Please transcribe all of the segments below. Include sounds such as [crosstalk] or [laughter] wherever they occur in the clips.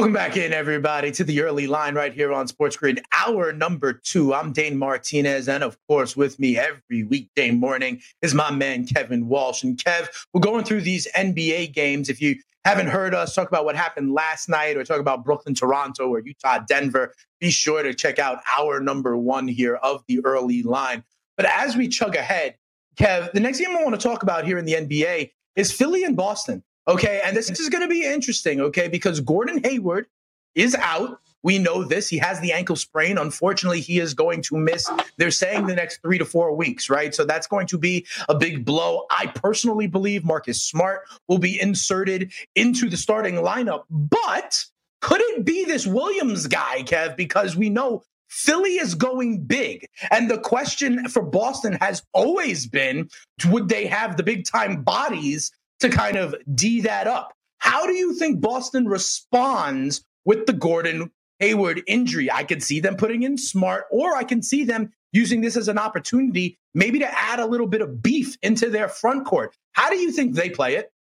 Welcome back in, everybody, to the early line right here on Sports Grid. Hour number two. I'm Dane Martinez, and of course, with me every weekday morning is my man Kevin Walsh. And Kev, we're going through these NBA games. If you haven't heard us talk about what happened last night, or talk about Brooklyn, Toronto, or Utah, Denver, be sure to check out hour number one here of the early line. But as we chug ahead, Kev, the next game I want to talk about here in the NBA is Philly and Boston. Okay. And this is going to be interesting. Okay. Because Gordon Hayward is out. We know this. He has the ankle sprain. Unfortunately, he is going to miss, they're saying the next three to four weeks, right? So that's going to be a big blow. I personally believe Marcus Smart will be inserted into the starting lineup. But could it be this Williams guy, Kev? Because we know Philly is going big. And the question for Boston has always been would they have the big time bodies to kind of D that up. How do you think Boston responds with the Gordon Hayward injury? I could see them putting in smart, or I can see them using this as an opportunity, maybe to add a little bit of beef into their front court. How do you think they play it?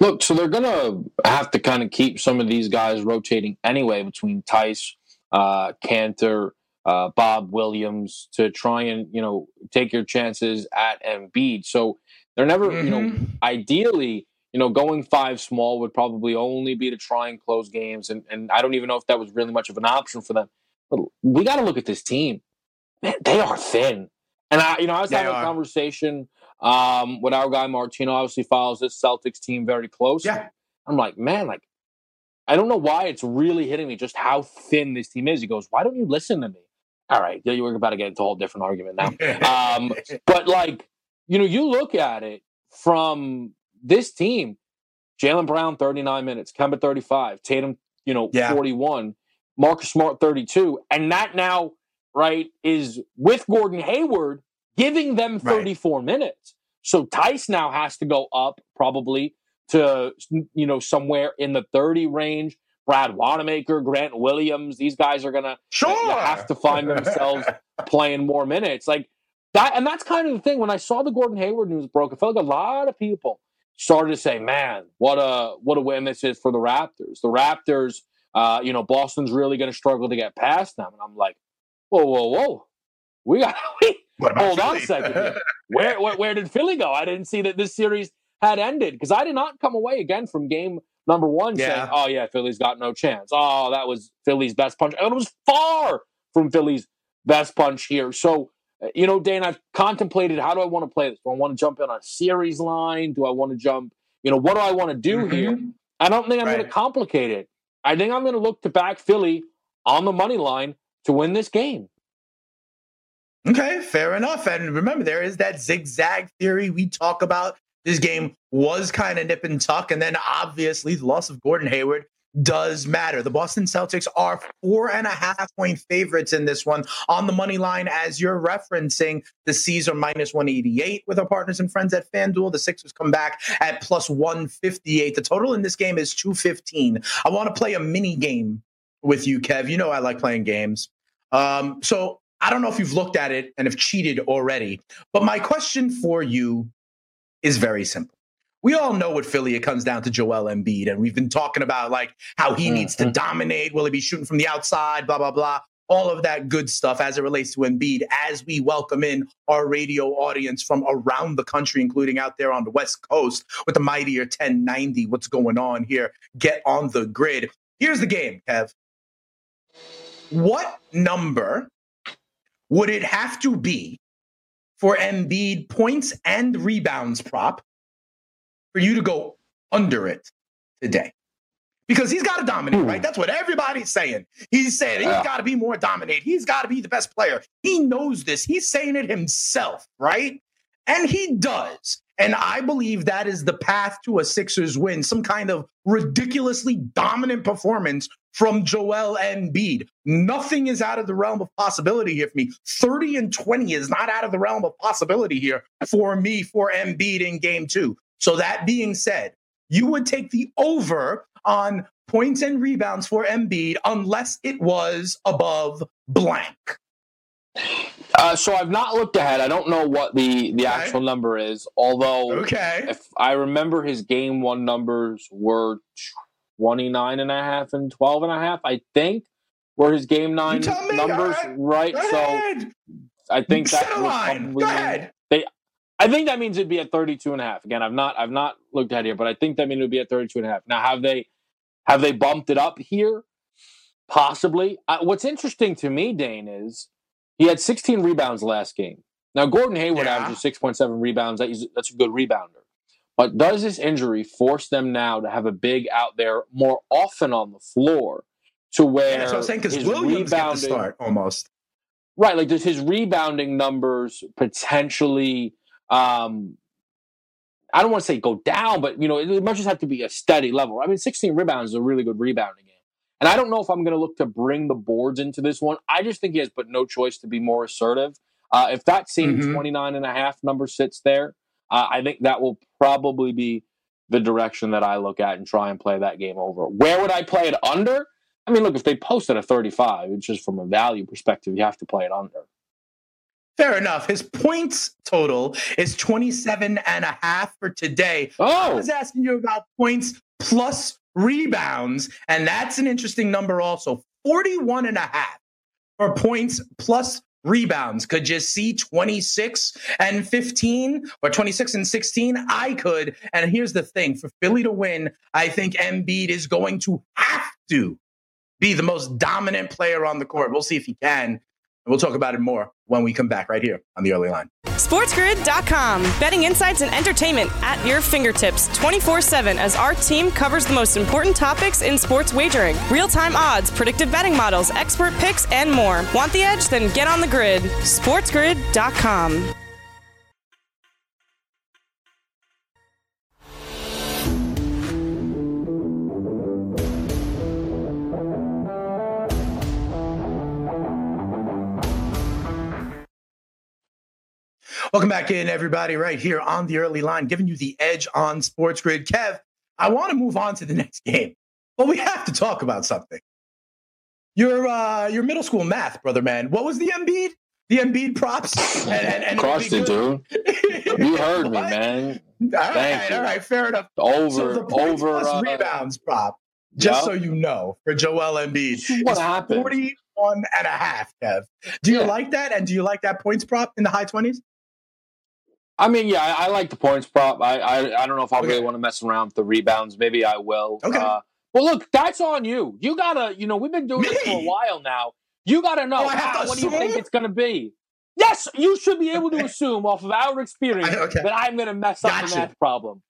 Look, so they're going to have to kind of keep some of these guys rotating anyway between Theis, uh, Kanter, uh, Bob Williams to try and, you know, take your chances at Embiid. So they're never, mm-hmm. you know, mm-hmm. ideally, you know, going five small would probably only be to try and close games. And, and I don't even know if that was really much of an option for them. But we got to look at this team. Man, they are thin. And I, you know, I was they having are. a conversation um, with our guy Martino. Obviously, follows this Celtics team very close. Yeah. I'm like, man, like, I don't know why it's really hitting me just how thin this team is. He goes, why don't you listen to me? All right, yeah, you were about to get into a whole different argument now. [laughs] um, but like, you know, you look at it from this team, Jaylen Brown, 39 minutes, Kemba, 35, Tatum, you know, yeah. 41, Marcus Smart, 32. And that now, right, is with Gordon Hayward giving them 34 right. minutes. So Theis now has to go up probably to, you know, somewhere in the 30 range. Brad Wanamaker, Grant Williams, these guys are going to sure. have to find themselves [laughs] playing more minutes. Like, that and that's kind of the thing. When I saw the Gordon Hayward news broke, I felt like a lot of people started to say, "Man, what a what a win this is for the Raptors." The Raptors, uh, you know, Boston's really going to struggle to get past them. And I'm like, "Whoa, whoa, whoa! We got [laughs] hold Philly? on a second. [laughs] where, where where did Philly go? I didn't see that this series had ended because I did not come away again from game number one yeah. saying, "Oh yeah, Philly's got no chance." Oh, that was Philly's best punch, and it was far from Philly's best punch here. So you know, Dane, I've contemplated how do I want to play this? Do I want to jump in on a series line? Do I want to jump? You know, what do I want to do mm-hmm. here? I don't think I'm right. going to complicate it. I think I'm going to look to back Philly on the money line to win this game. Okay, fair enough. And remember, there is that zigzag theory we talk about. This game was kind of nip and tuck. And then obviously the loss of Gordon Hayward does matter. The Boston Celtics are four and a half point favorites in this one on the money line, as you're referencing. The C's are minus 188 with our partners and friends at FanDuel. The Sixers come back at plus 158. The total in this game is 215. I want to play a mini game with you, Kev. You know I like playing games. Um, so I don't know if you've looked at it and have cheated already, but my question for you is very simple we all know what Philly it comes down to Joel Embiid, and we've been talking about like how he mm-hmm. needs to mm-hmm. dominate. Will he be shooting from the outside? Blah blah blah. All of that good stuff as it relates to Embiid. As we welcome in our radio audience from around the country, including out there on the West Coast with the mightier 1090. What's going on here? Get on the grid. Here's the game, Kev. What number would it have to be for Embiid points and rebounds prop for you to go under it today. Because he's got to dominate, hmm. right? That's what everybody's saying. He's saying he's got to be more dominant. He's got to be the best player. He knows this. He's saying it himself, right? And he does. And I believe that is the path to a Sixers win, some kind of ridiculously dominant performance from Joel Embiid. Nothing is out of the realm of possibility here for me. 30 and 20 is not out of the realm of possibility here for me for Embiid in game two. So that being said, you would take the over on points and rebounds for Embiid unless it was above blank. Uh, so I've not looked ahead. I don't know what the the Okay. actual number is. Although, Okay. if I remember, his game one numbers were 29 and a half and 12 and a half. I think were his game nine numbers, right? Go So. I think Set that would line. probably Go ahead. I think that means it'd be at 32 and a half. Again, I've not I've not looked ahead here, but I think that means it would be at 32 and a half. Now, have they have they bumped it up here? Possibly. Uh, what's interesting to me, Dane, is he had 16 rebounds last game. Now, Gordon Hayward Yeah. averages 6.7 rebounds. That is, that's a good rebounder. But does this injury force them now to have a big out there more often on the floor to where Yeah, that's what I'm saying because his Williams get the start almost. Right, like does his rebounding numbers potentially um I don't want to say go down, but you know, it might just have to be a steady level. I mean, 16 rebounds is a really good rebounding game. And I don't know if I'm going to look to bring the boards into this one. I just think he has but no choice to be more assertive. Uh, if that same Mhm. 29 and a half number sits there, uh, I think that will probably be the direction that I look at and try and play that game over. Where would I play it under? I mean, look, if they posted a 35, it's just from a value perspective, you have to play it under. Fair enough. His points total is 27 and a half for today. Oh. I was asking you about points plus rebounds, and that's an interesting number also. 41 and a half for points plus rebounds. Could you see 26 and 15 or 26 and 16? I could. And here's the thing for Philly to win, I think Embiid is going to have to be the most dominant player on the court. We'll see if he can. We'll talk about it more when we come back right here on the early line. SportsGrid.com. Betting insights and entertainment at your fingertips 24 7 as our team covers the most important topics in sports wagering real time odds, predictive betting models, expert picks, and more. Want the edge? Then get on the grid. SportsGrid.com. Welcome back in, everybody, right here on the early line, giving you the edge on Sports Grid. Kev, I want to move on to the next game, but we have to talk about something. Your uh, your middle school math, brother man. What was the Embiid? The Embiid props? And, and, and crushed it, dude. You heard me, [laughs] man. All right, Thank you. all right, fair enough. Over, so over. plus uh, rebounds prop, just yeah. so you know, for Joel Embiid, What happened? 41 and a half, Kev. Do you Yeah. like that? And do you like that points prop in the high 20s? I mean, yeah, I, I like the points prop. I, I, I don't know if I Okay. really want to mess around with the rebounds. Maybe I will. Okay. Uh, well, look, that's on you. You gotta, you know, we've been doing this for a while now. You gotta know. Oh, I have to ah, what do you think it's gonna be? Yes, you should be able to assume off of our experience I- okay. that I'm gonna mess up Gotcha. the math problem.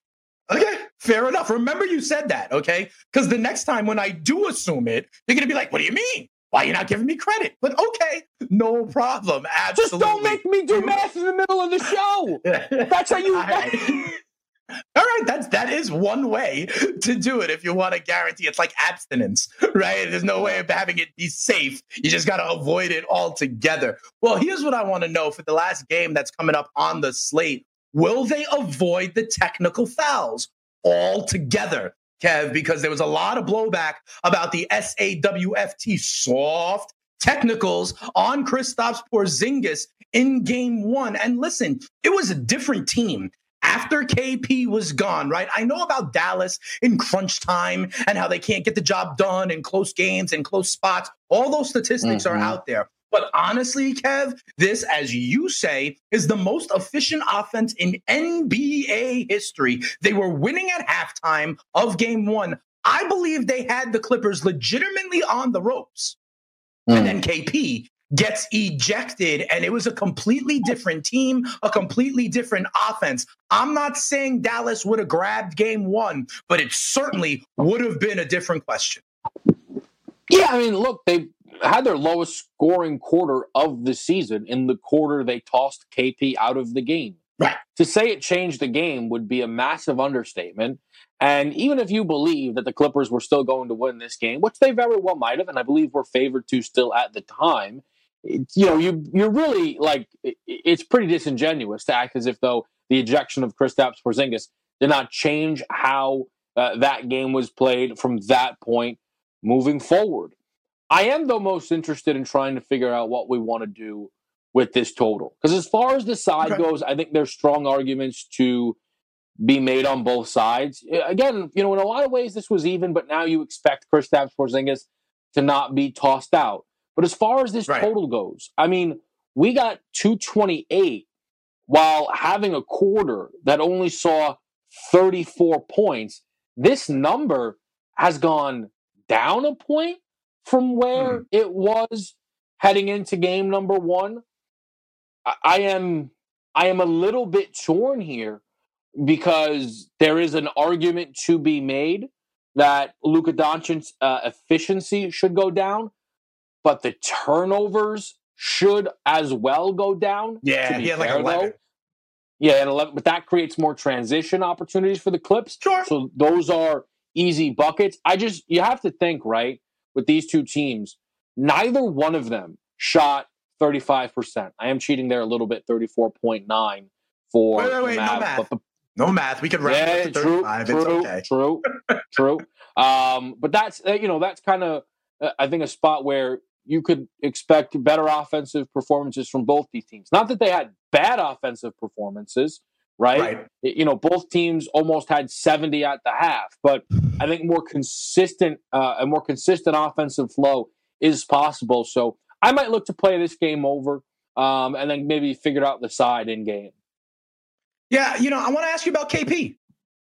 Okay, fair enough. Remember you said that, okay? Because the next time when I do assume it, you're gonna be like, "What do you mean? Why are you not giving me credit?" But okay, no problem. Absolutely. Just don't make me do math in the middle of the show. [laughs] That's how you. All right. [laughs] All right, that's that is one way to do it if you want to guarantee it's like abstinence, right? There's no way of having it be safe. You just got to avoid it altogether. Well, here's what I want to know for the last game that's coming up on the slate. Will they avoid the technical fouls altogether, Kev? Because there was a lot of blowback about the SAWFT soft technicals on Kristaps Porzingis in game one. And listen, it was a different team after KP was gone, right? I know about Dallas in crunch time and how they can't get the job done in close games and close spots. All those statistics are Mhm. out there. But honestly, Kev, this, as you say, is the most efficient offense in NBA history. They were winning at halftime of game one. I believe they had the Clippers legitimately on the ropes. And hmm. then KP gets ejected, and it was a completely different team, a completely different offense. I'm not saying Dallas would have grabbed game one, but it certainly would have been a different question. Yeah, I mean, look, they had their lowest scoring quarter of the season in the quarter they tossed KP out of the game. Right. To say it changed the game would be a massive understatement. And even if you believe that the Clippers were still going to win this game, which they very well might have, and I believe were favored to still at the time, it, you know, you you're really like it, it's pretty disingenuous to act as if though the ejection of Kristaps Porzingis did not change how uh, that game was played from that point moving forward. I am though most interested in trying to figure out what we want to do with this total because as far as the side okay. goes, I think there's strong arguments to be made on both sides. Again, you know, in a lot of ways this was even, but now you expect Kristaps Porzingis to not be tossed out. But as far as this right. total goes, I mean, we got 228 while having a quarter that only saw 34 points. This number has gone down a point from where mm. it was heading into game number one. I, I am I am a little bit torn here because there is an argument to be made that Luka Doncic's uh, efficiency should go down, but the turnovers should as well go down. Yeah, yeah, like 11. Though. Yeah, and 11, but that creates more transition opportunities for the Clips. Sure. So those are easy buckets. I just you have to think, right, with these two teams, neither one of them shot 35%. I am cheating there a little bit, 34.9 for wait, wait, wait, no math. The, no math. We can round yeah, up to 35. True, it's true, okay. True, [laughs] true. Um, but that's uh, you know that's kind of uh, I think a spot where you could expect better offensive performances from both these teams. Not that they had bad offensive performances, right? right. You know, both teams almost had 70 at the half, but I think more consistent, uh, a more consistent offensive flow is possible. So I might look to play this game over um, and then maybe figure out the side in game. Yeah, you know, I want to ask you about KP,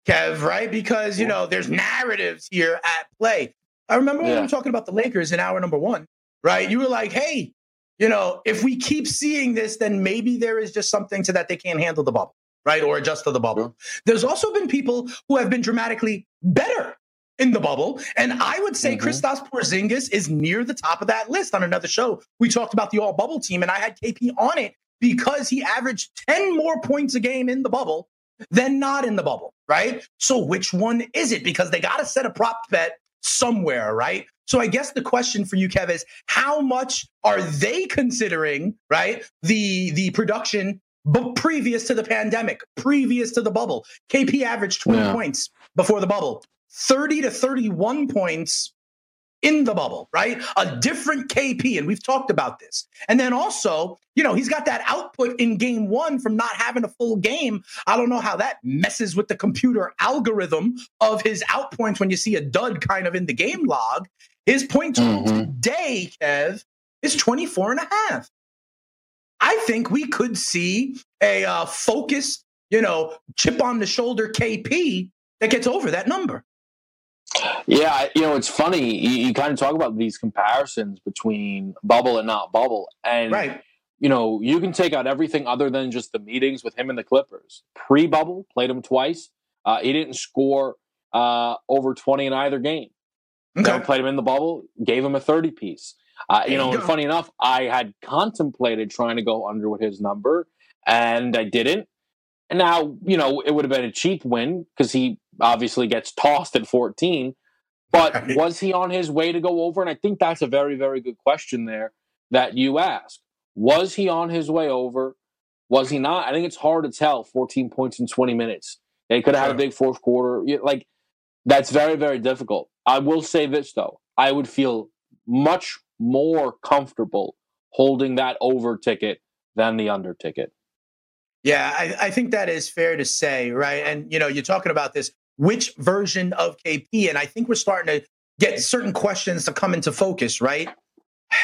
Kev, right? Because, you know, there's narratives here at play. I remember when yeah. we were talking about the Lakers in hour number one right? You were like, hey, you know, if we keep seeing this, then maybe there is just something to that they can't handle the bubble, right? Or adjust to the bubble. There's also been people who have been dramatically better in the bubble. And I would say mm-hmm. Kristaps Porzingis is near the top of that list. On another show, we talked about the all bubble team, and I had KP on it because he averaged 10 more points a game in the bubble than not in the bubble, right? So which one is it? Because they got to set a prop bet somewhere, right? So I guess the question for you, Kev, is how much are they considering, right? The the production but previous to the pandemic, previous to the bubble. KP averaged 20 yeah. points before the bubble, 30 to 31 points in the bubble, right? A different KP. And we've talked about this. And then also, you know, he's got that output in game one from not having a full game. I don't know how that messes with the computer algorithm of his out points when you see a dud kind of in the game log. His point mm-hmm. today, Kev, is 24 and a half. I think we could see a uh, focus, you know, chip on the shoulder KP that gets over that number. Yeah, you know, it's funny. You, you, kind of talk about these comparisons between bubble and not bubble. And, right. you know, you can take out everything other than just the meetings with him and the Clippers. Pre bubble, played him twice. Uh, he didn't score uh, over 20 in either game. Okay. played him in the bubble, gave him a 30 piece. Uh, you know, you funny enough, I had contemplated trying to go under with his number, and I didn't. And now, you know, it would have been a cheap win because he obviously gets tossed at 14. But was he on his way to go over? And I think that's a very, very good question there that you ask. Was he on his way over? Was he not? I think it's hard to tell 14 points in 20 minutes. They could have sure. had a big fourth quarter. Like, that's very, very difficult. I will say this, though. I would feel much more comfortable holding that over ticket than the under ticket. Yeah, I, I, think that is fair to say, right? And you know, you're talking about this which version of KP, and I think we're starting to get certain questions to come into focus, right? [sighs]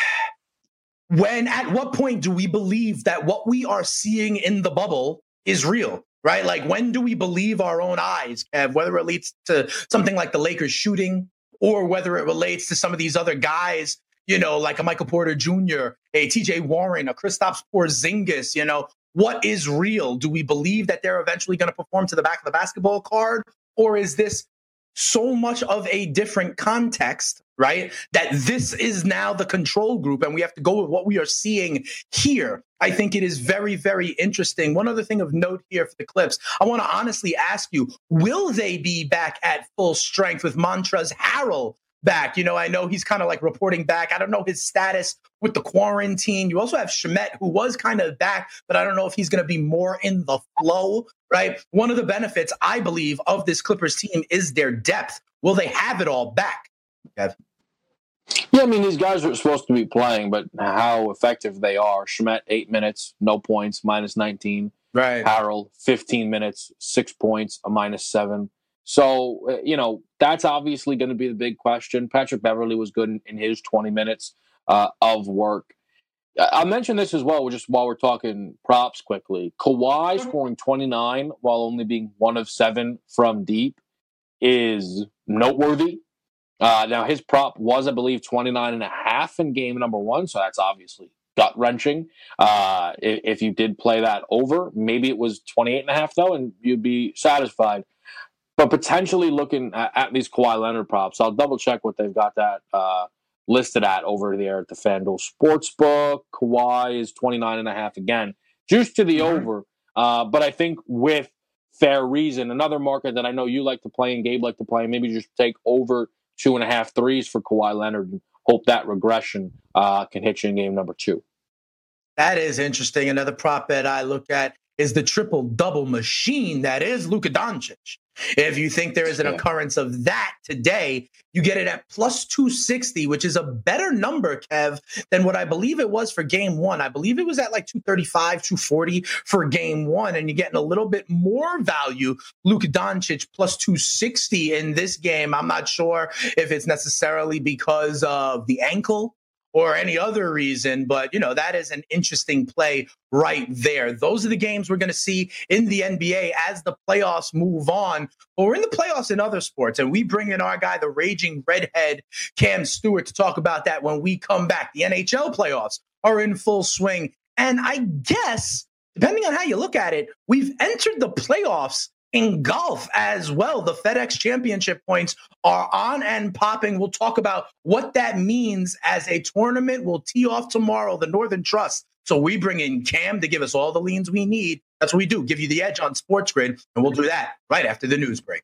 When at what point do we believe that what we are seeing in the bubble is real? Right? Like when do we believe our own eyes, Kev, whether it leads to something like the Lakers shooting or whether it relates to some of these other guys you know, like a Michael Porter Jr., a TJ Warren, a Kristaps Porzingis, you know, what is real? Do we believe that they're eventually going to perform to the back of the basketball card? Or is this so much of a different context right? That this is now the control group and we have to go with what we are seeing here. I think it is very, very interesting. One other thing of note here for the Clips, I want to honestly ask you will they be back at full strength with Montrezl Harrell back. You know, I know he's kind of like reporting back. I don't know his status with the quarantine. You also have Shamet, who was kind of back, but I don't know if he's going to be more in the flow, right? One of the benefits, I believe, of this Clippers team is their depth. Will they have it all back? Kev? Yeah, I mean, these guys are supposed to be playing, but how effective they are. Shamet, eight minutes, no points, minus 19. Right. Harrell, 15 minutes, six points, a minus seven. So, uh, you know, that's obviously going to be the big question. Patrick Beverley was good in, in his 20 minutes uh, of work. I'll mention this as well, just while we're talking props quickly. Kawhi mm-hmm. scoring 29 while only being one of seven from deep is noteworthy. Uh, now, his prop was, I believe, 29 and a half in game number one. So that's obviously gut wrenching. Uh, if, if, you did play that over, maybe it was 28 and a half, though, and you'd be satisfied but potentially looking at, at, these Kawhi Leonard props. I'll double check what they've got that uh, listed at over there at the FanDuel Sportsbook. Kawhi is 29 and a half again. Juice to the mm-hmm. over. Uh, but I think with fair reason, another market that I know you like to play and Gabe like to play, maybe just take over two and a half threes for Kawhi Leonard and hope that regression uh, can hit you in game number two. That is interesting. Another prop bet I look at is the triple double machine that is Luka Doncic. If you think there is an occurrence of that today, you get it at plus 260, which is a better number, Kev, than what I believe it was for game one. I believe it was at like 235, 240 for game one, and you're getting a little bit more value. Luka Doncic plus 260 in this game. I'm not sure if it's necessarily because of the ankle or any other reason. But, you know, that is an interesting play right there. Those are the games we're going to see in the NBA as the playoffs move on. But we're in the playoffs in other sports, and we bring in our guy, the raging redhead, Cam Stewart, to talk about that when we come back. The NHL playoffs are in full swing. And I guess, depending on how you look at it, we've entered the playoffs in golf as well. The FedEx Championship points are on and popping. We'll talk about what that means as a tournament. We'll tee off tomorrow, the Northern Trust. So we bring in Cam to give us all the leans we need. That's what we do, give you the edge on Sports Grid, and we'll do that right after the news break.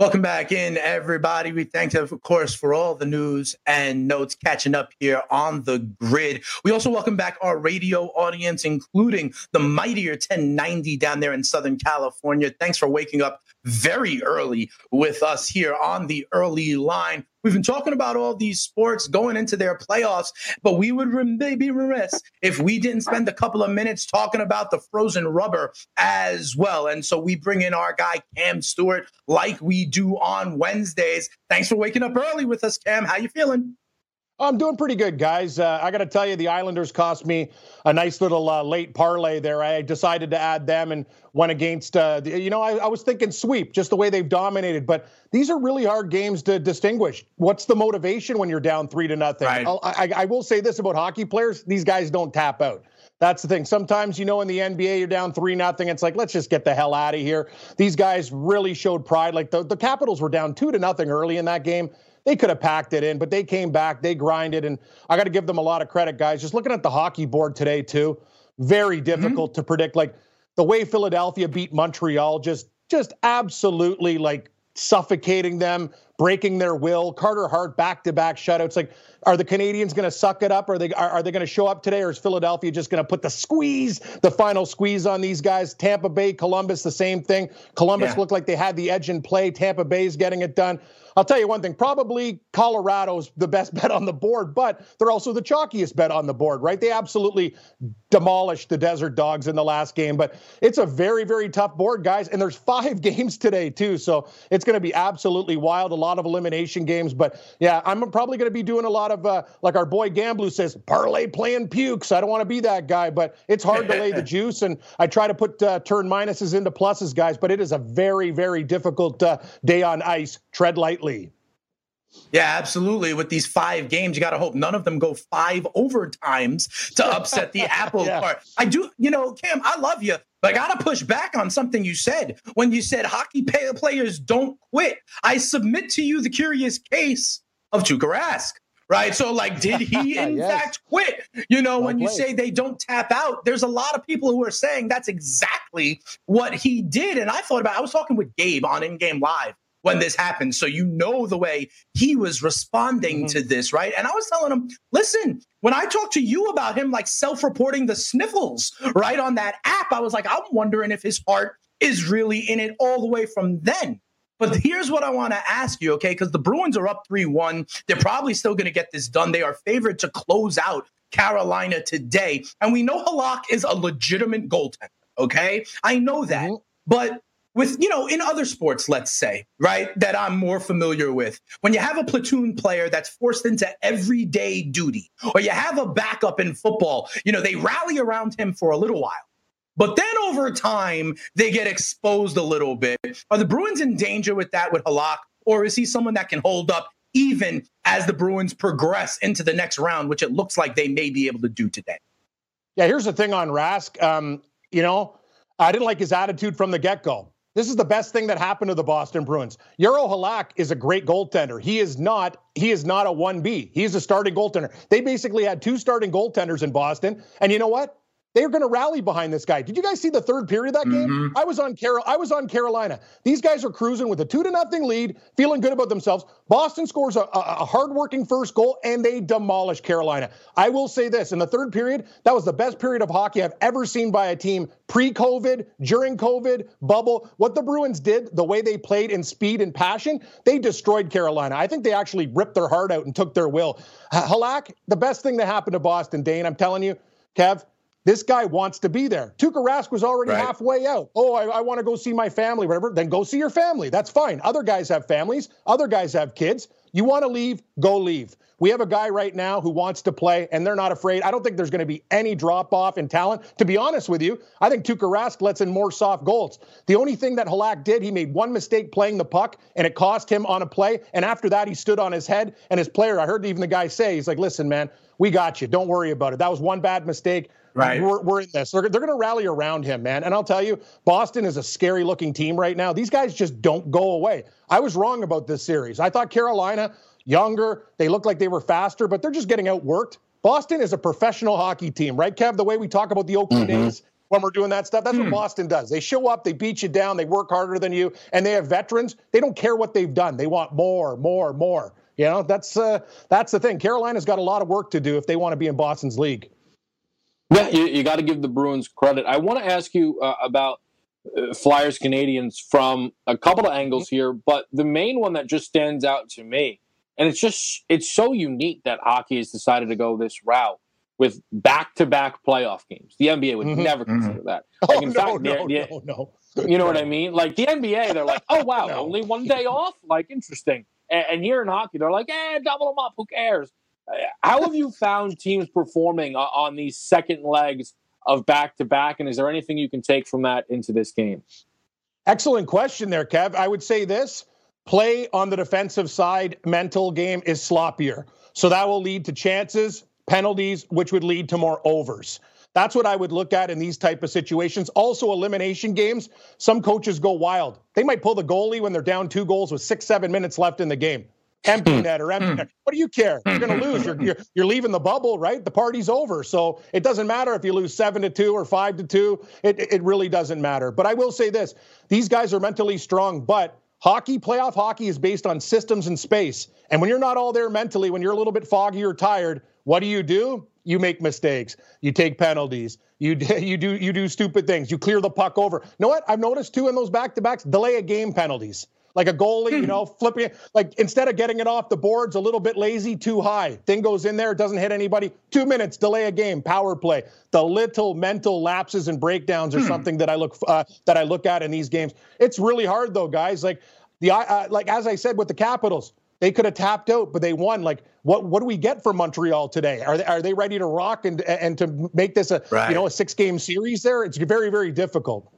Welcome back in, everybody. We thank, of course, for all the news and notes catching up here on the grid. We also welcome back our radio audience, including the mightier 1090 down there in Southern California. Thanks for waking up very early with us here on the early line. We've been talking about all these sports going into their playoffs, but we would be remiss if we didn't spend a couple of minutes talking about the frozen rubber as well. And so we bring in our guy, Cam Stewart, like we do on Wednesdays. Thanks for waking up early with us, Cam. How you feeling? I'm doing pretty good, guys. Uh, I got to tell you, the Islanders cost me a nice little uh, late parlay there. I decided to add them and went against, uh, the, you know, I, I, was thinking sweep, just the way they've dominated. But these are really hard games to distinguish. What's the motivation when you're down three to nothing? Right. I, I will say this about hockey players: these guys don't tap out. That's the thing. Sometimes, you know, in the NBA, you're down three nothing. It's like, let's just get the hell out of here. These guys really showed pride. Like the, the Capitals were down two to nothing early in that game they could have packed it in, but they came back, they grinded, and I got to give them a lot of credit, guys. Just looking at the hockey board today, too, very mm-hmm. difficult mm-hmm. to predict. Like the way Philadelphia beat Montreal, just just absolutely like suffocating them, breaking their will. Carter Hart back to back shutouts. Like, are the Canadiens going to suck it up? Are they are, are they going to show up today, or is Philadelphia just going to put the squeeze, the final squeeze on these guys? Tampa Bay, Columbus, the same thing. Columbus yeah. looked like they had the edge in play. Tampa Bay's getting it done. I'll tell you one thing, probably Colorado's the best [laughs] bet on the board, but they're also the chalkiest bet on the board, right? They absolutely demolished the Desert Dogs in the last game, but it's a very, very tough board, guys. And there's five [laughs] games today, too. So it's going to be absolutely wild. Lot of elimination games. But yeah, I'm probably going to be doing a lot of, uh, like our boy Gamblu says, parlay playing pukes. I don't want to be that guy, but it's hard to lay the [laughs] juice. And I try to put uh, turn minuses into pluses, guys, but it is a very, very difficult uh, day on ice. Tread lightly. Yeah, absolutely. With these five games, you got to hope none of them go five overtimes to upset the [laughs] apple yeah. cart. I do, you know, Cam, I love you, but I got to push back on something you said when you said hockey players don't quit. I submit to you the curious case of Tuukka Rask. Right. So, like, did he [laughs] in yes. fact quit? You know, when you say they don't tap out, there's a lot of people who are saying that's exactly what he did. And I thought about, I was talking with Gabe on In Game Live when this happened. So you know the way he was responding mm-hmm. to this, right? And I was telling him, listen, when I talked to you about him like self-reporting the sniffles, right, on that app, I was like, I'm wondering if his heart is really in it all the way from then. But here's what I want to ask you, okay? Because the Bruins are up 3 1. They're probably still going to get this done. They are favored to close out Carolina today. And we know Halak is a legitimate goaltender, okay? I know that. Mm-hmm. But with you know in other sports let's say right that i'm more familiar with. When you have a platoon player that's forced into everyday duty or you have a backup in football you know they rally around him for a little while. But then over time they get exposed a little bit. Are the bruins in danger with that with halak or is he someone that can hold up even as the bruins progress into the next round which it looks like they may be able to do today? Yeah here's the thing on rask. Um, you know i didn't like his attitude from the get-go this is the best thing that happened to the Boston Bruins. Jaro Halak is a great goaltender. He is not he is not a 1B. He's a starting goaltender. They basically had two starting goaltenders in Boston. And you know what? They're going to rally behind this guy. Did you guys see the third period of that game? Mm-hmm. I was on Carol. I was on Carolina. These guys are cruising with a two to nothing lead, feeling good about themselves. Boston scores a, a, a hardworking first goal, and they demolish Carolina. I will say this: in the third period, that was the best period of hockey I've ever seen by a team pre-COVID, during COVID, bubble. What the Bruins did, the way they played in speed and passion, they destroyed Carolina. I think they actually ripped their heart out and took their will. Halak, the best thing that happened to Boston, Dane. I'm telling you, Kev this guy wants to be there. Tuukka Rask was already right. halfway out. Oh, I, I want to go see my family, whatever. Then go see your family. That's fine. Other guys have families. Other guys have kids. You want to leave? Go leave. We have a guy right now who wants to play, and they're not afraid. I don't think there's going to be any drop off in talent. To be honest with you, I think Tuukka Rask lets in more soft goals. The only thing that Halak did, he made one mistake playing the puck, and it cost him on a play. And after that, he stood on his head, and his player, I heard even the guy say, he's like, listen, man, we got you. Don't worry about it. That was one bad mistake. Right. We're, we're in this. They're, they're going to rally around him, man. And I'll tell you, Boston is a scary looking team right now. These guys just don't go away. I was wrong about this series. I thought Carolina, younger, they looked like they were faster, but they're just getting outworked. Boston is a professional hockey team, right, Kev? The way we talk about the Oakland mm-hmm. days when we're doing that stuff, that's what hmm. Boston does. They show up, they beat you down, they work harder than you, and they have veterans. They don't care what they've done. They want more, more, more. You know, that's uh, that's the thing. Carolina's got a lot of work to do if they want to be in Boston's league. Yeah, you, you got to give the Bruins credit. I want to ask you uh, about uh, Flyers Canadiens from a couple of angles here, but the main one that just stands out to me, and it's just it's so unique that hockey has decided to go this route with back-to-back playoff games. The NBA would mm-hmm. never mm-hmm. consider that. Oh, like, oh, in no, fact, no, no, no. You know what I mean? Like the NBA, they're like, oh wow, [laughs] no. only one day off. Like interesting. And, and here in hockey, they're like, eh, double them up. Who cares? How have you found teams performing on these second legs of back to back? And is there anything you can take from that into this game? Excellent question there, Kev. I would say this play on the defensive side, mental game is sloppier. So that will lead to chances, penalties, which would lead to more overs. That's what I would look at in these type of situations. Also, elimination games. Some coaches go wild. They might pull the goalie when they're down two goals with six, seven minutes left in the game empty hmm. net or empty hmm. net. What do you care? You're going to lose. You're, you're, you're leaving the bubble, right? The party's over. So it doesn't matter if you lose seven to two or five to two. It it really doesn't matter. But I will say this: these guys are mentally strong, but. Hockey, playoff hockey is based on systems and space. And when you're not all there mentally, when you're a little bit foggy or tired, what do you do? You make mistakes. You take penalties. You [laughs] you do you do stupid things. You clear the puck over. You know what? I've noticed too in those back to backs, delay a game penalties like a goalie, you hmm. know, flipping it. Like instead of getting it off the boards, a little bit lazy, too high. Thing goes in there, doesn't hit anybody. Two minutes, delay a game, power play. The little mental lapses and breakdowns are hmm. something that I look uh, that I look at in these games. It's really hard though, guys. Like The uh, like as I said with the Capitals, they could have tapped out, but they won. Like, what what do we get from Montreal today? Are they are they ready to rock and and to make this a right. you know a six game series? There, it's very very difficult.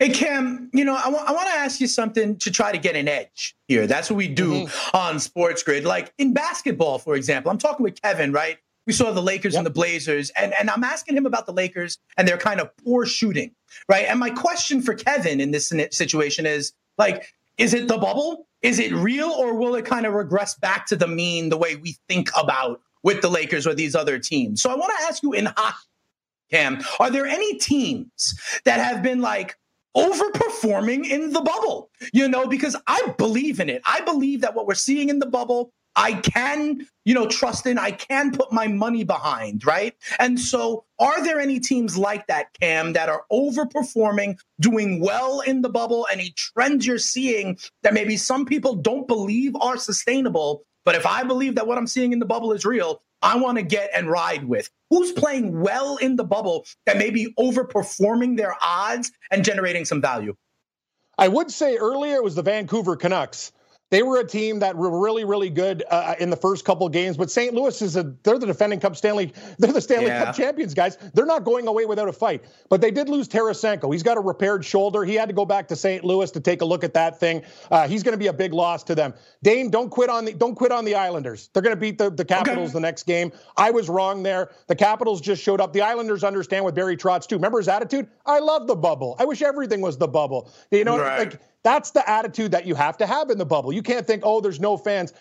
Hey Cam, you know I, w- I want to ask you something to try to get an edge here. That's what we do mm-hmm. on Sports Grid. Like in basketball, for example, I'm talking with Kevin, right? We saw the Lakers yep. and the Blazers, and, and I'm asking him about the Lakers and their kind of poor shooting, right? And my question for Kevin in this situation is like, is it the bubble? Is it real, or will it kind of regress back to the mean the way we think about with the Lakers or these other teams? So I want to ask you in hockey, Cam, are there any teams that have been like overperforming in the bubble? You know, because I believe in it. I believe that what we're seeing in the bubble I can, you know, trust in, I can put my money behind, right? And so, are there any teams like that, Cam, that are overperforming, doing well in the bubble? Any trends you're seeing that maybe some people don't believe are sustainable? But if I believe that what I'm seeing in the bubble is real, I want to get and ride with. Who's playing well in the bubble that may be overperforming their odds and generating some value? I would say earlier it was the Vancouver Canucks. They were a team that were really, really good uh, in the first couple of games. But St. Louis is a they're the defending Cup Stanley, [laughs] they're the Stanley yeah. Cup champions, guys. They're not going away without a fight. But they did lose Tarasenko. He's got a repaired shoulder. He had to go back to St. Louis to take a look at that thing. Uh, he's going to be a big loss to them. Dane, don't quit on the don't quit on the Islanders. They're going to beat the, the Capitals okay. the next game. I was wrong there. The Capitals just showed up. The Islanders understand with Barry Trotz too. Remember his attitude? I love the bubble. I wish everything was the bubble. You know, right. like that's the attitude that you have to have in the bubble. You can't think, oh, there's no fans.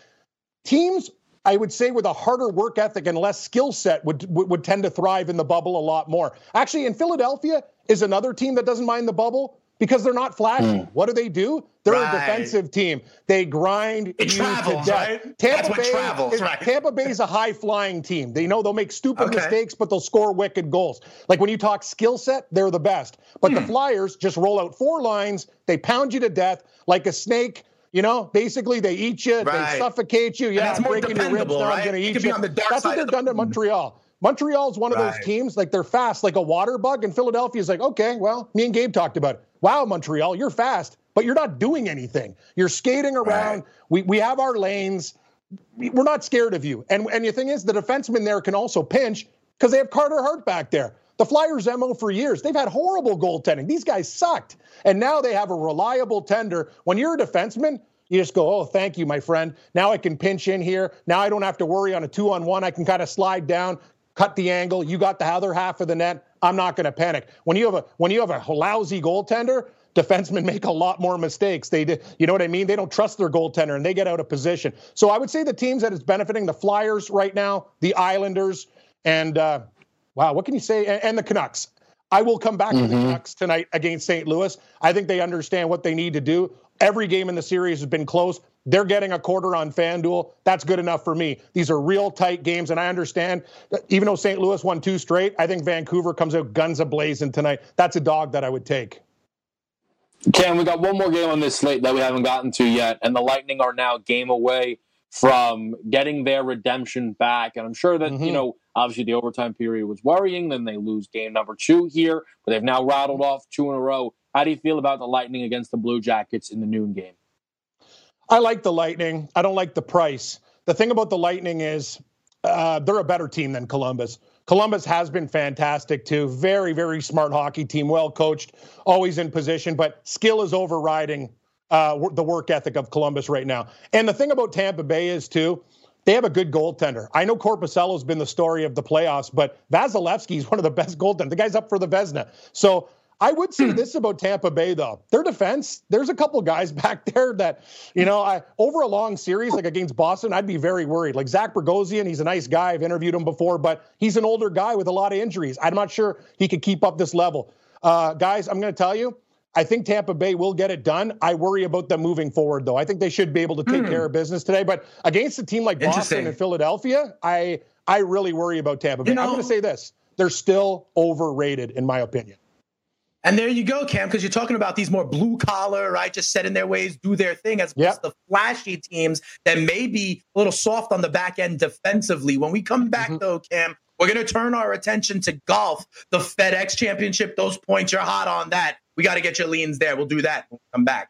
Teams, I would say, with a harder work ethic and less skill set would, would, tend to thrive in the bubble a lot more. Actually, in Philadelphia is another team that doesn't mind the bubble because they're not flashy. Mm. What do they do? They're right. a defensive team. They grind it you travels, to death. Right? Tampa Bay, travels, is, right? Tampa Bay is a high flying team. They know they'll make stupid okay. mistakes, but they'll score wicked goals. Like when you talk skill set, they're the best. But the hmm. Flyers just roll out four lines. They pound you to death like a snake. You know, basically they eat you, right. they suffocate you. Yeah, breaking your ribs. Now right? I'm going to eat you. That's what they've done to Montreal. Montreal's one of right. those teams, like they're fast, like a water bug, and Philadelphia's like, okay, well, me and Gabe talked about it. Wow, Montreal, you're fast, but you're not doing anything. You're skating around. Right. We we have our lanes. We're not scared of you. And and the thing is, the defensemen there can also pinch because they have Carter Hart back there. The Flyers' MO for years, they've had horrible goaltending. These guys sucked. And now they have a reliable tender. When you're a defenseman, you just go, oh, thank you, my friend. Now I can pinch in here. Now I don't have to worry on a two on one. I can kind of slide down, cut the angle. You got the other half of the net. I'm not going to panic. When you have a when you have a lousy goaltender, defensemen [laughs] make a lot more mistakes. They, do, you know what I mean? They don't trust their goaltender and they get out of position. So I would say the teams that is benefiting the Flyers right now, the Islanders, and uh, wow, what can you say? And, and the Canucks. I will come back mm-hmm. to the mm-hmm. Canucks tonight against St. Louis. I think they understand what they need to do. Every game in the series has been close. They're getting a quarter on FanDuel. That's good enough for me. These are real tight games, and I understand even though St. Louis won two straight, I think Vancouver comes out guns ablazing tonight. That's a dog that I would take. Cam, we got one more game on this slate that we haven't gotten to yet, and the Lightning are now game away from getting their redemption back. And I'm sure that, mm-hmm. you know, obviously the overtime period was worrying. Then they lose game number two here, but they've now rattled off two in a row. How do you feel about the Lightning against the Blue Jackets in the noon game? I like the Lightning. I don't like the price. The thing about the Lightning is uh, they're a better team than Columbus. Columbus has been fantastic too. Very, very smart hockey team, well coached, always in position, but skill is overriding uh, the work ethic of Columbus right now. And the thing about Tampa Bay is too, they have a good goaltender. I know Korpisalo's been the story of the playoffs, but Vasilevskiy is [laughs] one of the best goaltenders. The guy's up for the Vezina. So I would say hmm. this about Tampa Bay, though. Their defense, there's a couple guys [laughs] back there that, you know, I over a long series, like against Boston, I'd be very worried. Like Zach Bogosian, he's a nice guy. I've interviewed him before, but he's an older guy with a lot of injuries. I'm not sure he could keep up this level. Uh, guys, I'm going to tell you, I think Tampa Bay will get it done. I worry about them moving forward, though. I think they should be able to take mm. care of business today. But against a team like Boston and Philadelphia, I I really worry about Tampa Bay. You know, I'm going to say this: they're still overrated, in my opinion. And there you go, Cam, because you're talking about these more blue collar, right? Just set in their ways, do their thing, as yep. the flashy teams that may be a little soft on the back end defensively. When we come back, mm-hmm. though, Cam, we're going to turn our attention to golf, the FedEx Championship. Those points, you're hot on that. We got to get your leans there. We'll do that when we come back.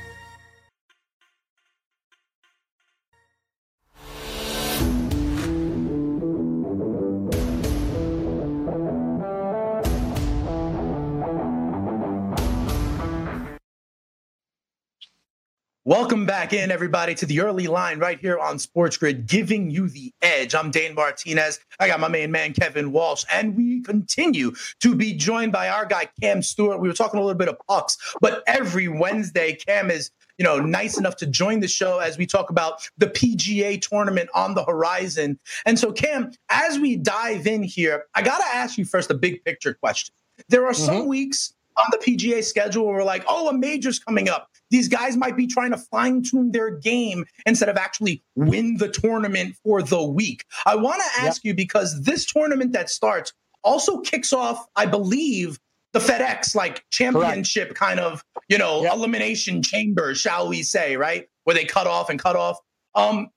Welcome back in, everybody, to the early line right here on Sports Grid, giving you the edge. I'm Dane Martinez. I got my main man, Kevin Walsh, and we continue to be joined by our guy, Cam Stewart. We were talking a little bit of pucks, but every Wednesday, Cam is you know, nice enough to join the show as we talk about the PGA tournament on the horizon. And so, Cam, as we dive in here, I got to ask you first a big picture question. There are some mm-hmm. weeks on the PGA schedule where we're like, oh, a major's coming up. These guys might be trying to fine tune their game instead of actually win the tournament for the week. I want to ask yep. you because this tournament that starts also kicks off, I believe, the FedEx like championship Correct. kind of, you know, yep. elimination chamber, shall we say, right? Where they cut off and cut off. Um,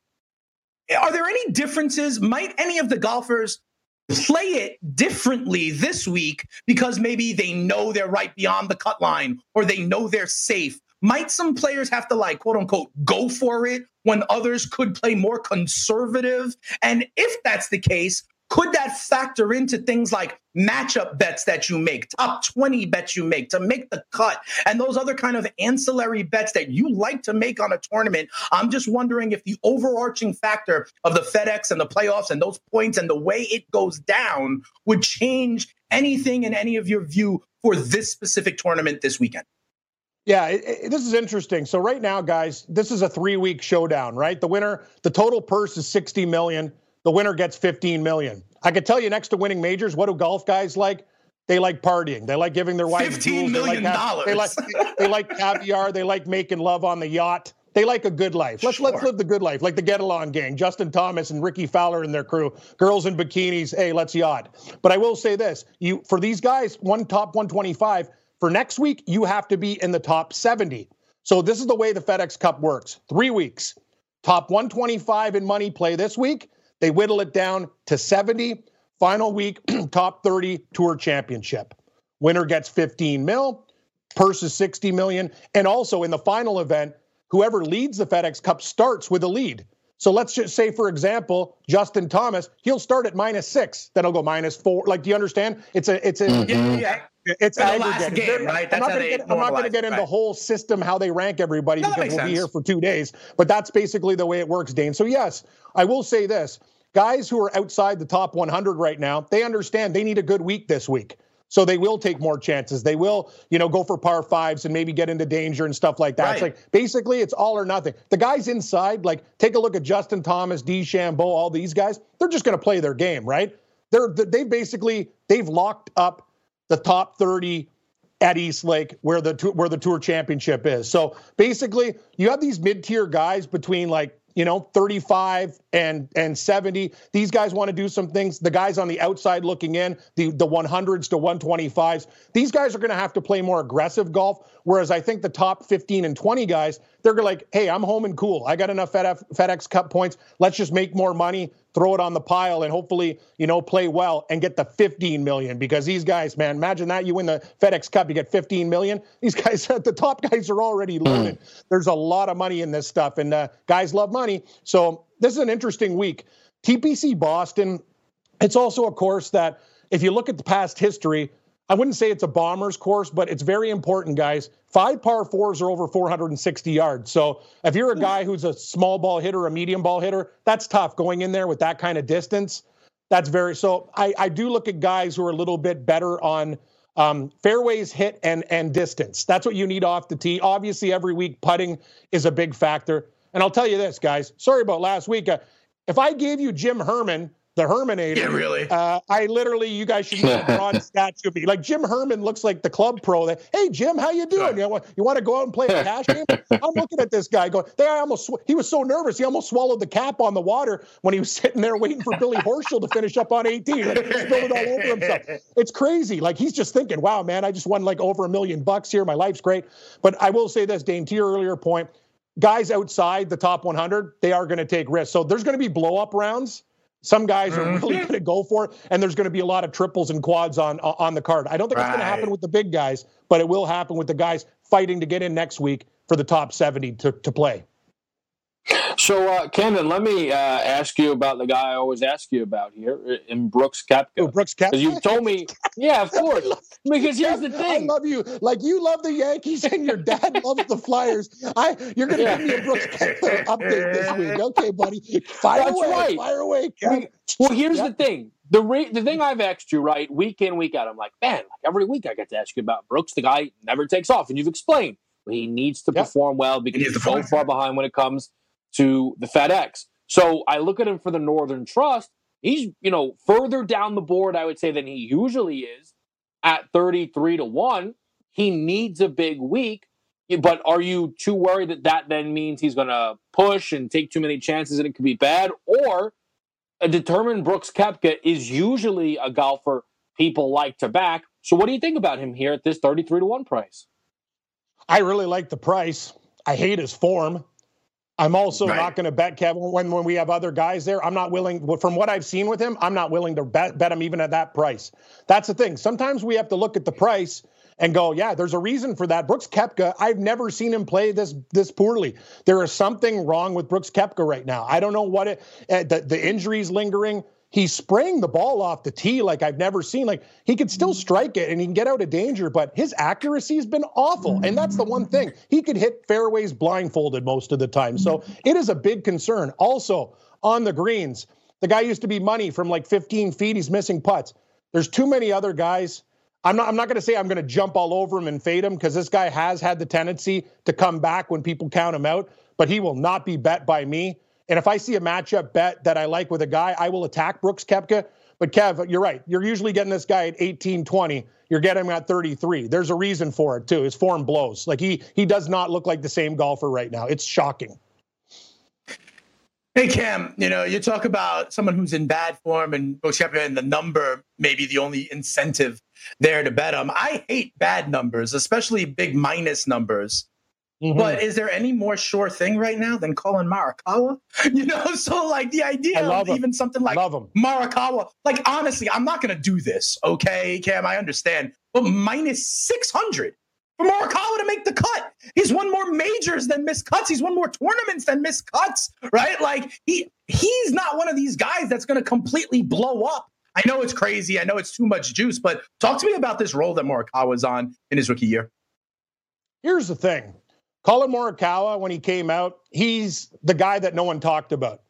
are there any differences? Might any of the golfers play it differently this week because maybe they know they're right beyond the cut line or they know they're safe might some players have to like quote unquote go for it when others could play more conservative? And if that's the case, could that factor into things like matchup bets that you make, top 20 bets you make to make the cut, and those other kind of ancillary bets that you like to make on a tournament? I'm just wondering if the overarching factor of the FedEx and the playoffs and those points and the way it goes down would change anything in any of your view for this specific tournament this weekend. Yeah, it, it, this is interesting. So right now, guys, this is a three-week showdown, right? The winner, the total purse is 60 million. The winner gets 15 million. I could tell you, next to winning majors, what do golf guys like? They like partying. They like giving their wife fifteen million dollars. They like, [laughs] they like caviar. They like making love on the yacht. They like a good life. Let's sure. let's live the good life, like the Get Along Gang, Justin Thomas and Rickie Fowler and their crew, girls in bikinis. Hey, let's yacht. But I will say this: you for these guys, one top 125 for next week, you have to be in the top 70. So this is the way the FedEx Cup works. Three weeks, top 125 in money play this week. They whittle it down to 70. Final week, [clears throat] top 30 tour championship. Winner gets 15 mil, purse is 60 million. And also in the final event, whoever leads the FedEx Cup starts with a lead. So let's just say, for example, Justin Thomas, he'll start at minus six, then he'll go minus four. Like, do you understand? It's a, it's a, mm-hmm. yeah, it's aggregate. Game, right? I'm not going to get, into the whole system how they rank everybody no, because we'll sense. be here for two days. But that's basically the way it works, Dane. So yes, I will say this: guys who are outside the top 100 right now, they understand they need a good week this week. So they will take more chances. They will, you know, go for par fives and maybe get into danger and stuff like that. Right. It's like basically it's all or nothing. The guys inside, like take a look at Justin Thomas, D. DeChambeau, all these guys. They're just going to play their game, right? They're they've basically they've locked up the top 30 at East Lake where the where the tour championship is. So basically, you have these mid-tier guys between like you know 35 and and 70 these guys want to do some things the guys on the outside looking in the the 100s to 125s these guys are going to have to play more aggressive golf whereas i think the top 15 and 20 guys they're like hey i'm home and cool i got enough fedex FedEx cup points let's just make more money throw it on the pile and hopefully, you know, play well and get the 15 million because these guys, man, imagine that you win the FedEx Cup, you get 15 million. These guys, [laughs] the top guys are already loaded. Mm. There's a lot of money in this stuff and uh, guys love money. So this is an interesting week. TPC Boston, it's also a course that if you look at the past history, I wouldn't say it's a bomber's course, but it's very important, guys. Five par fours are over 460 yards. So if you're a guy who's a small ball hitter, a medium ball hitter, that's tough going in there with that kind of distance. That's very so. I, I do look at guys who are a little bit better on um, fairways hit and and distance. That's what you need off the tee. Obviously, every week putting is a big factor. And I'll tell you this, guys. Sorry about last week. Uh, if I gave you Jim Herman the Herminator. Yeah, really. Uh, I literally, you guys should make a [laughs] bronze statue of me. Like Jim Herman looks like the club pro. That hey Jim, how you doing? You, know, you want to go out and play a [laughs] cash game? I'm looking at this guy going. There, I almost. He was so nervous, he almost swallowed the cap on the water when he was [laughs] sitting there waiting for Billy Horschel to finish up on 18. Like, spilled it all over himself. It's crazy. Like he's just thinking, wow, man, I just won like over a million bucks here. My life's great. But I will say this, Dane, to your earlier point, guys outside the top 100, they are going to take risks. So there's going to be blow up rounds some guys are really mm-hmm. going to go for it, and there's going to be a lot of triples and quads on on the card. I don't think right. it's going to happen with the big guys, but it will happen with the guys fighting to get in next week for the top 70 to, to play. So, uh, Camden, let me uh, ask you about the guy I always ask you about here, in Brooks Koepka. Oh, Brooks Koepka. You told me, yeah, of [laughs] course. because here's the thing. I love you. Like you love the Yankees and your dad [laughs] loves the Flyers. I, you're going to yeah. give me a Brooks Koepka update this week, okay, buddy? Fire That's away, right. fire away. Kev. Well, here's the thing. The re- the thing I've asked you, right, week in, week out, I'm like, man, like every week I get to ask you about Brooks. The guy never takes off, and you've explained he needs to yep. perform well because he's so far behind when it comes to the FedEx. So I look at him for the Northern Trust. He's, you know, further down the board, I would say, than he usually is at 33 to 1. He needs a big week. But are you too worried that that then means he's going to push and take too many chances and it could be bad? Or a determined Brooks Koepka is usually a golfer people like to back. So what do you think about him here at this 33 to 1 price? I really like the price. I hate his form. I'm also right. not going to bet Kevin when when we have other guys there. I'm not willing, from what I've seen with him, I'm not willing to bet bet him even at that price. That's the thing. Sometimes we have to look at the price and go, yeah, there's a reason for that. Brooks Koepka, I've never seen him play this this poorly. There is something wrong with Brooks Koepka right now. I don't know what it. Uh, the the injuries lingering he's spraying the ball off the tee like I've never seen. Like he could still mm. strike it and he can get out of danger, but his accuracy has been awful. And that's the one thing. He could hit fairways blindfolded most of the time. So mm. it is a big concern. Also, on the greens, the guy used to be money from like 15 feet. He's missing putts. There's too many other guys. I'm not, I'm not going to say I'm going to jump all over him and fade him because this guy has had the tendency to come back when people count him out, but he will not be bet by me. And if I see a matchup bet that I like with a guy, I will attack Brooks Koepka. But Kev, you're right. You're usually getting this guy at 18, 20. You're getting him at 33. There's a reason for it too. His form blows. Like he he does not look like the same golfer right now. It's shocking. Hey Cam, you know you talk about someone who's in bad form and Brooks Koepka, and the number may be the only incentive there to bet him. I hate bad numbers, especially big minus numbers. Mm-hmm. But is there any more sure thing right now than Collin Morikawa? [laughs] You know, so like the idea of him. even something like Morikawa, like honestly, I'm not going to do this. Okay, Cam, I understand, but minus 600 for Morikawa to make the cut. He's won more majors than missed cuts. He's won more tournaments than missed cuts, right? Like he he's not one of these guys that's going to completely blow up. I know it's crazy. I know it's too much juice, but talk to me about this role that Morikawa was on in his rookie year. Here's the thing. Collin Morikawa, when he came out, he's the guy that no one talked about.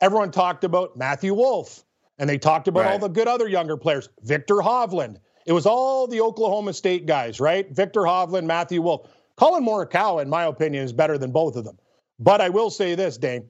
Everyone talked about Matthew Wolff, and they talked about right. all the good other younger players. Viktor Hovland. It was all the Oklahoma State guys, right? Viktor Hovland, Matthew Wolff. Collin Morikawa, in my opinion, is better than both of them. But I will say this, Dane.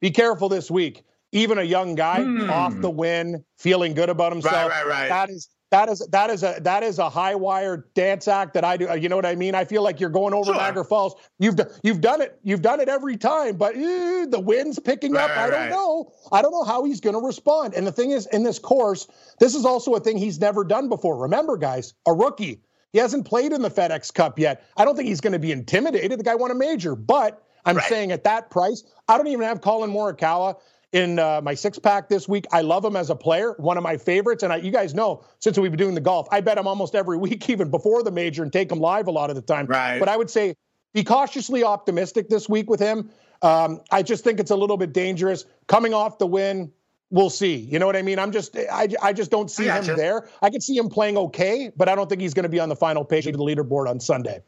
Be careful this week. Even a young guy mm. off the win, feeling good about himself. Right, right, right. That is that is that is a that is a high wire dance act that I do. You know what I mean? I feel like you're going over sure. Niagara Falls. You've you've done it. You've done it every time, but eh, the wind's picking right, up. I don't right. know. I don't know how he's going to respond. And the thing is, in this course, this is also a thing he's never done before. Remember, guys, a rookie. He hasn't played in the FedEx Cup yet. I don't think he's going to be intimidated. The guy won a major, but I'm right. saying at that price, I don't even have Collin Morikawa in uh, my six pack this week. I love him as a player, one of my favorites. And I, you guys know, since we've been doing the golf, I bet him almost every [laughs] week, even before the major, and take him live a lot of the time. Right. But I would say be cautiously optimistic this week with him. Um, I just think it's a little bit dangerous coming off the win. We'll see. You know what I mean? I'm just, I, I just don't see him there. I can see him playing okay, but I don't think he's going to be on the final page of the leaderboard on Sunday.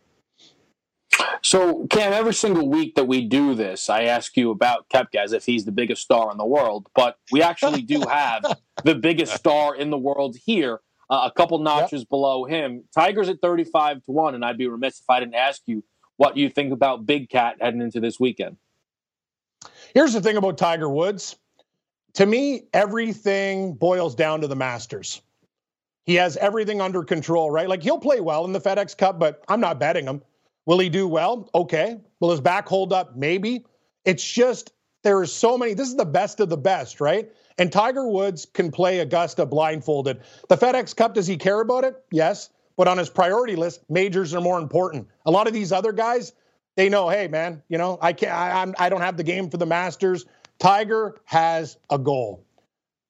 So, Cam, every single week that we do this, I ask you about Koepka as if he's the biggest star in the world. But we actually do have [laughs] the biggest star in the world here, uh, a couple notches yep. below him. Tiger's at 35 to 1, and I'd be remiss if I didn't ask you what you think about Big Cat heading into this weekend. Here's the thing about Tiger Woods to me, everything boils down to the Masters. He has everything under control, right? Like he'll play well in the FedEx Cup, but I'm not betting him. Will he do well? Okay. Will his back hold up? Maybe. It's just there are so many. This is the best of the best, right? And Tiger Woods can play Augusta blindfolded. The FedEx Cup, does he care about it? Yes. But on his priority list, majors are more important. A lot of these other guys, they know, hey man, you know, I can't, I, I'm, I don't have the game for the Masters. Tiger has a goal: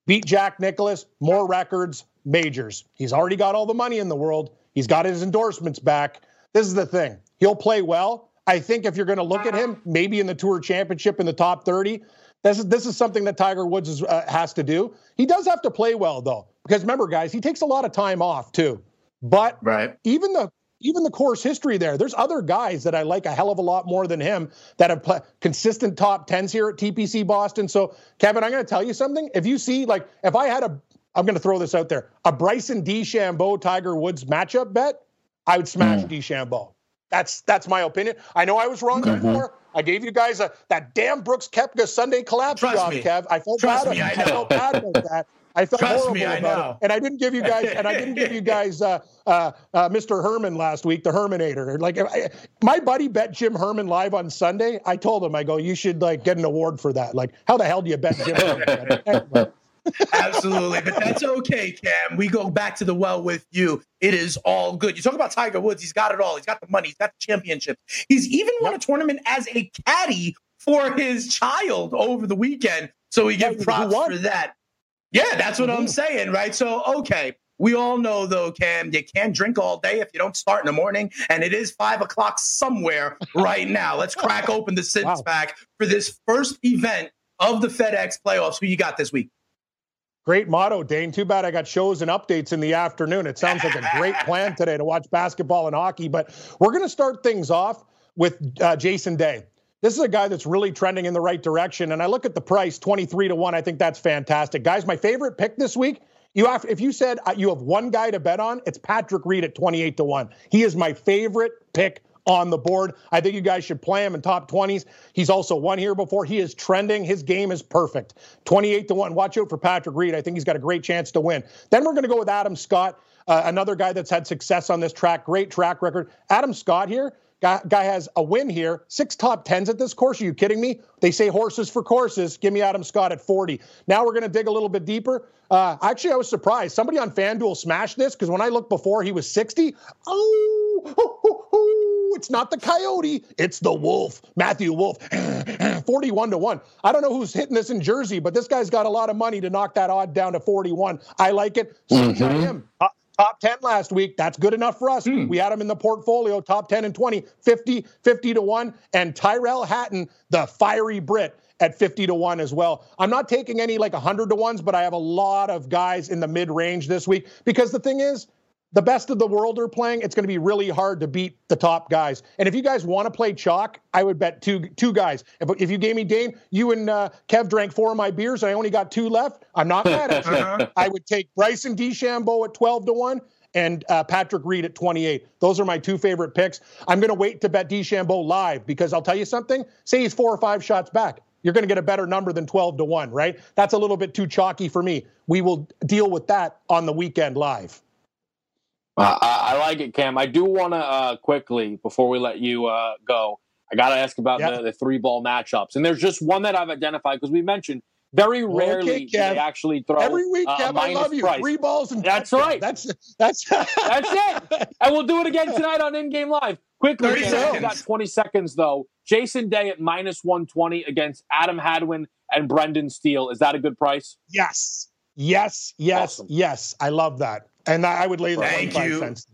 beat Jack Nicklaus, more records, majors. He's already got all the money in the world. He's got his endorsements back. This is the thing. He'll play well. I think if you're going to look at him, maybe in the Tour Championship in the top 30, this is this is something that Tiger Woods is, uh, has to do. He does have to play well though, because remember, guys, he takes a lot of time off too. But right. even the even the course history there, there's other guys that I like a hell of a lot more than him that have pl- consistent top tens here at TPC Boston. So, Kevin, I'm going to tell you something. If you see, like, if I had a, I'm going to throw this out there, a Bryson DeChambeau Tiger Woods matchup bet, I would smash mm. DeChambeau. That's that's my opinion. I know I was wrong mm-hmm. before. I gave you guys a that damn Brooks Koepka Sunday collapse Trust job, me. Kev. I felt Trust bad. Me, I, I, felt bad about that. I felt Trust horrible me, I about know. it, and I didn't give you guys [laughs] and I didn't give you guys uh, uh, uh, Mr. Herman last week, the Herminator. Like I, my buddy bet Jim Herman live on Sunday. I told him, I go, you should like get an award for that. Like, how the hell do you bet Jim Herman? [laughs] Absolutely. But that's okay, Cam. We go back to the well with you. It is all good. You talk about Tiger Woods. He's got it all. He's got the money. He's got the championship. He's even won a tournament as a caddy for his child over the weekend. So we give props for that. Yeah, that's what. I'm saying, right? So, okay. We all know, though, Cam, you can't drink all day if you don't start in the morning. And it is five o'clock somewhere right now. Let's crack open the six wow. pack for this first event of the FedEx playoffs. Who you got this week? Great motto, Dane. Too bad I got shows and updates in the afternoon. It sounds like a great plan today to watch basketball and hockey. But we're going to start things off with uh, Jason Day. This is a guy that's really trending in the right direction. And I look at the price, 23 to 1. I think that's fantastic. Guys, my favorite pick this week. You have, if you said uh, you have one guy to bet on, it's Patrick Reed at 28 to 1. He is my favorite pick on the board. I think you guys should play him in top 20s. He's also won here before. He is trending. His game is perfect. 28 to 1. Watch out for Patrick Reed. I think he's got a great chance to win. Then we're going to go with Adam Scott, uh, another guy that's had success on this track. Great track record. Adam Scott here. Guy, guy has a win here, six top tens at this course. Are you kidding me? They say horses for courses. Give me Adam Scott at 40. Now we're going to dig a little bit deeper. Uh, actually, I was surprised. Somebody on FanDuel smashed this because when I looked before, he was 60. Oh, oh, oh, oh, it's not the coyote, it's the wolf. Matthew Wolff, [clears throat] 41 to 1. I don't know who's hitting this in Jersey, but this guy's got a lot of money to knock that odd down to 41. I like it. So mm-hmm. him. Uh, top 10 last week. That's good enough for us. Hmm. We had him in the portfolio, top 10 and 20, 50, 50 to 1. And Tyrrell Hatton, the fiery Brit, at 50 to 1 as well. I'm not taking any like 100 to 1s, but I have a lot of guys in the mid range this week because the thing is, the best of the world are playing, it's going to be really hard to beat the top guys. And if you guys want to play chalk, I would bet two two guys. If, if you gave me Dane, you and uh, Kev drank four of my beers, and I only got two left. I'm not mad at you. Uh-huh. I would take Bryson DeChambeau at 12 to one and uh, Patrick Reed at 28. Those are my two favorite picks. I'm going to wait to bet DeChambeau live because I'll tell you something. Say he's four or five shots back. You're going to get a better number than 12 to 1, right? That's a little bit too chalky for me. We will deal with that on the weekend live. Uh, I, I, like it, Cam. I do want to uh, quickly, before we let you uh, go, I got to ask about yep. the, the, three ball matchups. And there's just one that I've identified because we mentioned very rarely okay, do they actually throw every week. Uh, Kev, I love you. Price. Three balls and that's right. That's that's [laughs] that's it. And we'll do it again tonight on In Game Live. Quickly, Cam, got 20 seconds though. Jason Day at minus 120 against Adam Hadwin and Brendan Steele. Is that a good price? Yes. Yes. Yes. Awesome. Yes. I love that. And I would lay that Thank you. Cents.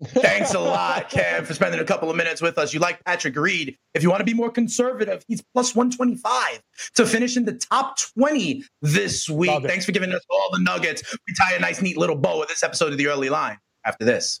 [laughs] Thanks a lot, Kev, for spending a couple of minutes with us. You like Patrick Reed. If you want to be more conservative, he's plus 125 to finish in the top 20 this week. Thanks for giving us all the nuggets. We tie a nice, neat little bow with this episode of the early line after this.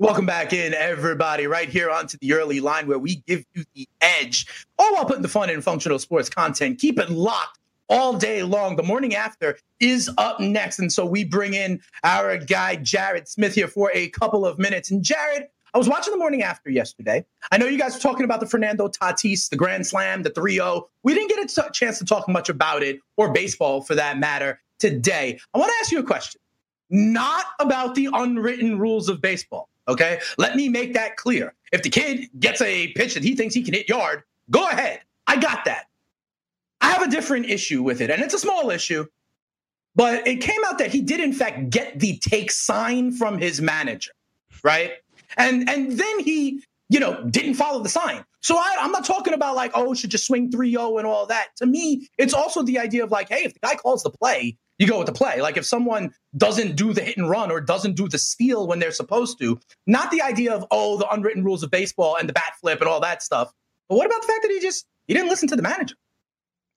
Welcome back in, everybody, right here onto the early line where we give you the edge, all while putting the fun in functional sports content. Keep it locked all day long. The morning after is up next. And so we bring in our guy, Jared Smith, here for a couple of minutes. And Jared, I was watching the morning after yesterday. I know you guys were talking about the Fernando Tatis, the Grand Slam, the 3 0. We didn't get a chance to talk much about it or baseball for that matter today. I want to ask you a question, not about the unwritten rules of baseball. Okay. Let me make that clear. If the kid gets a pitch that he thinks he can hit yard, go ahead. I got that. I have a different issue with it, and it's a small issue, but it came out that he did, in fact, get the take sign from his manager, right? And and then he, you know, didn't follow the sign. So I, I'm not talking about like, oh, should just swing 3-0 and all that. To me, it's also the idea of like, hey, if the guy calls the play, you go with the play. Like if someone doesn't do the hit and run or doesn't do the steal when they're supposed to, not the idea of, oh, the unwritten rules of baseball and the bat flip and all that stuff. But what about the fact that he just he didn't listen to the manager?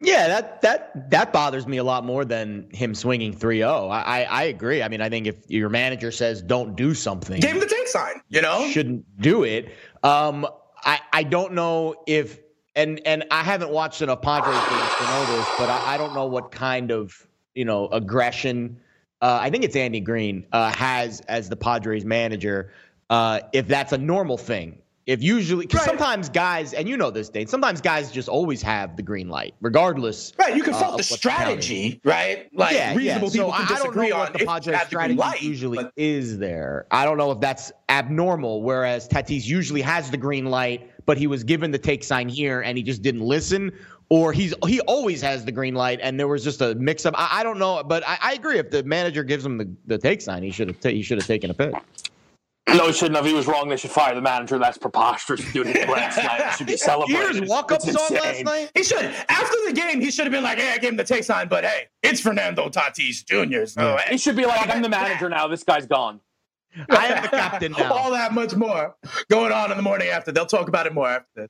Yeah, that that that bothers me a lot more than him swinging 3-0. I, I, I agree. I mean, I think if your manager says don't do something, give him the take sign. You know, shouldn't do it. Um, I I don't know if and and I haven't watched enough Padres games to know this, but I, I don't know what kind of you know aggression. Uh, I think it's Andy Green uh, has as the Padres manager. Uh, if that's a normal thing, if usually, right. sometimes guys, and you know this, Dane, sometimes guys just always have the green light, regardless. Right. You can fault uh, the strategy, right? Like yeah, reasonable yeah. people so can disagree I don't know on what the Padres strategy light, usually but... is there. I don't know if that's abnormal, whereas Tatis usually has the green light, but he was given the take sign here and he just didn't listen. Or he's he always has the green light, and there was just a mix up. I, I don't know, but I, I, agree. If the manager gives him the, the take sign, he should have ta- he should have taken a pitch. No, he shouldn't have. He was wrong. They should fire the manager. That's preposterous. Doing it last night. He should be celebrated. [laughs] Years walk up song last night. He should. After the game, he should have been like, "Hey, I gave him the take sign, but hey, it's Fernando Tatis Jr." So he should be like, "I'm the manager now. This guy's gone." I am the captain [laughs] now. All that much more going on in the morning after. They'll talk about it more after this.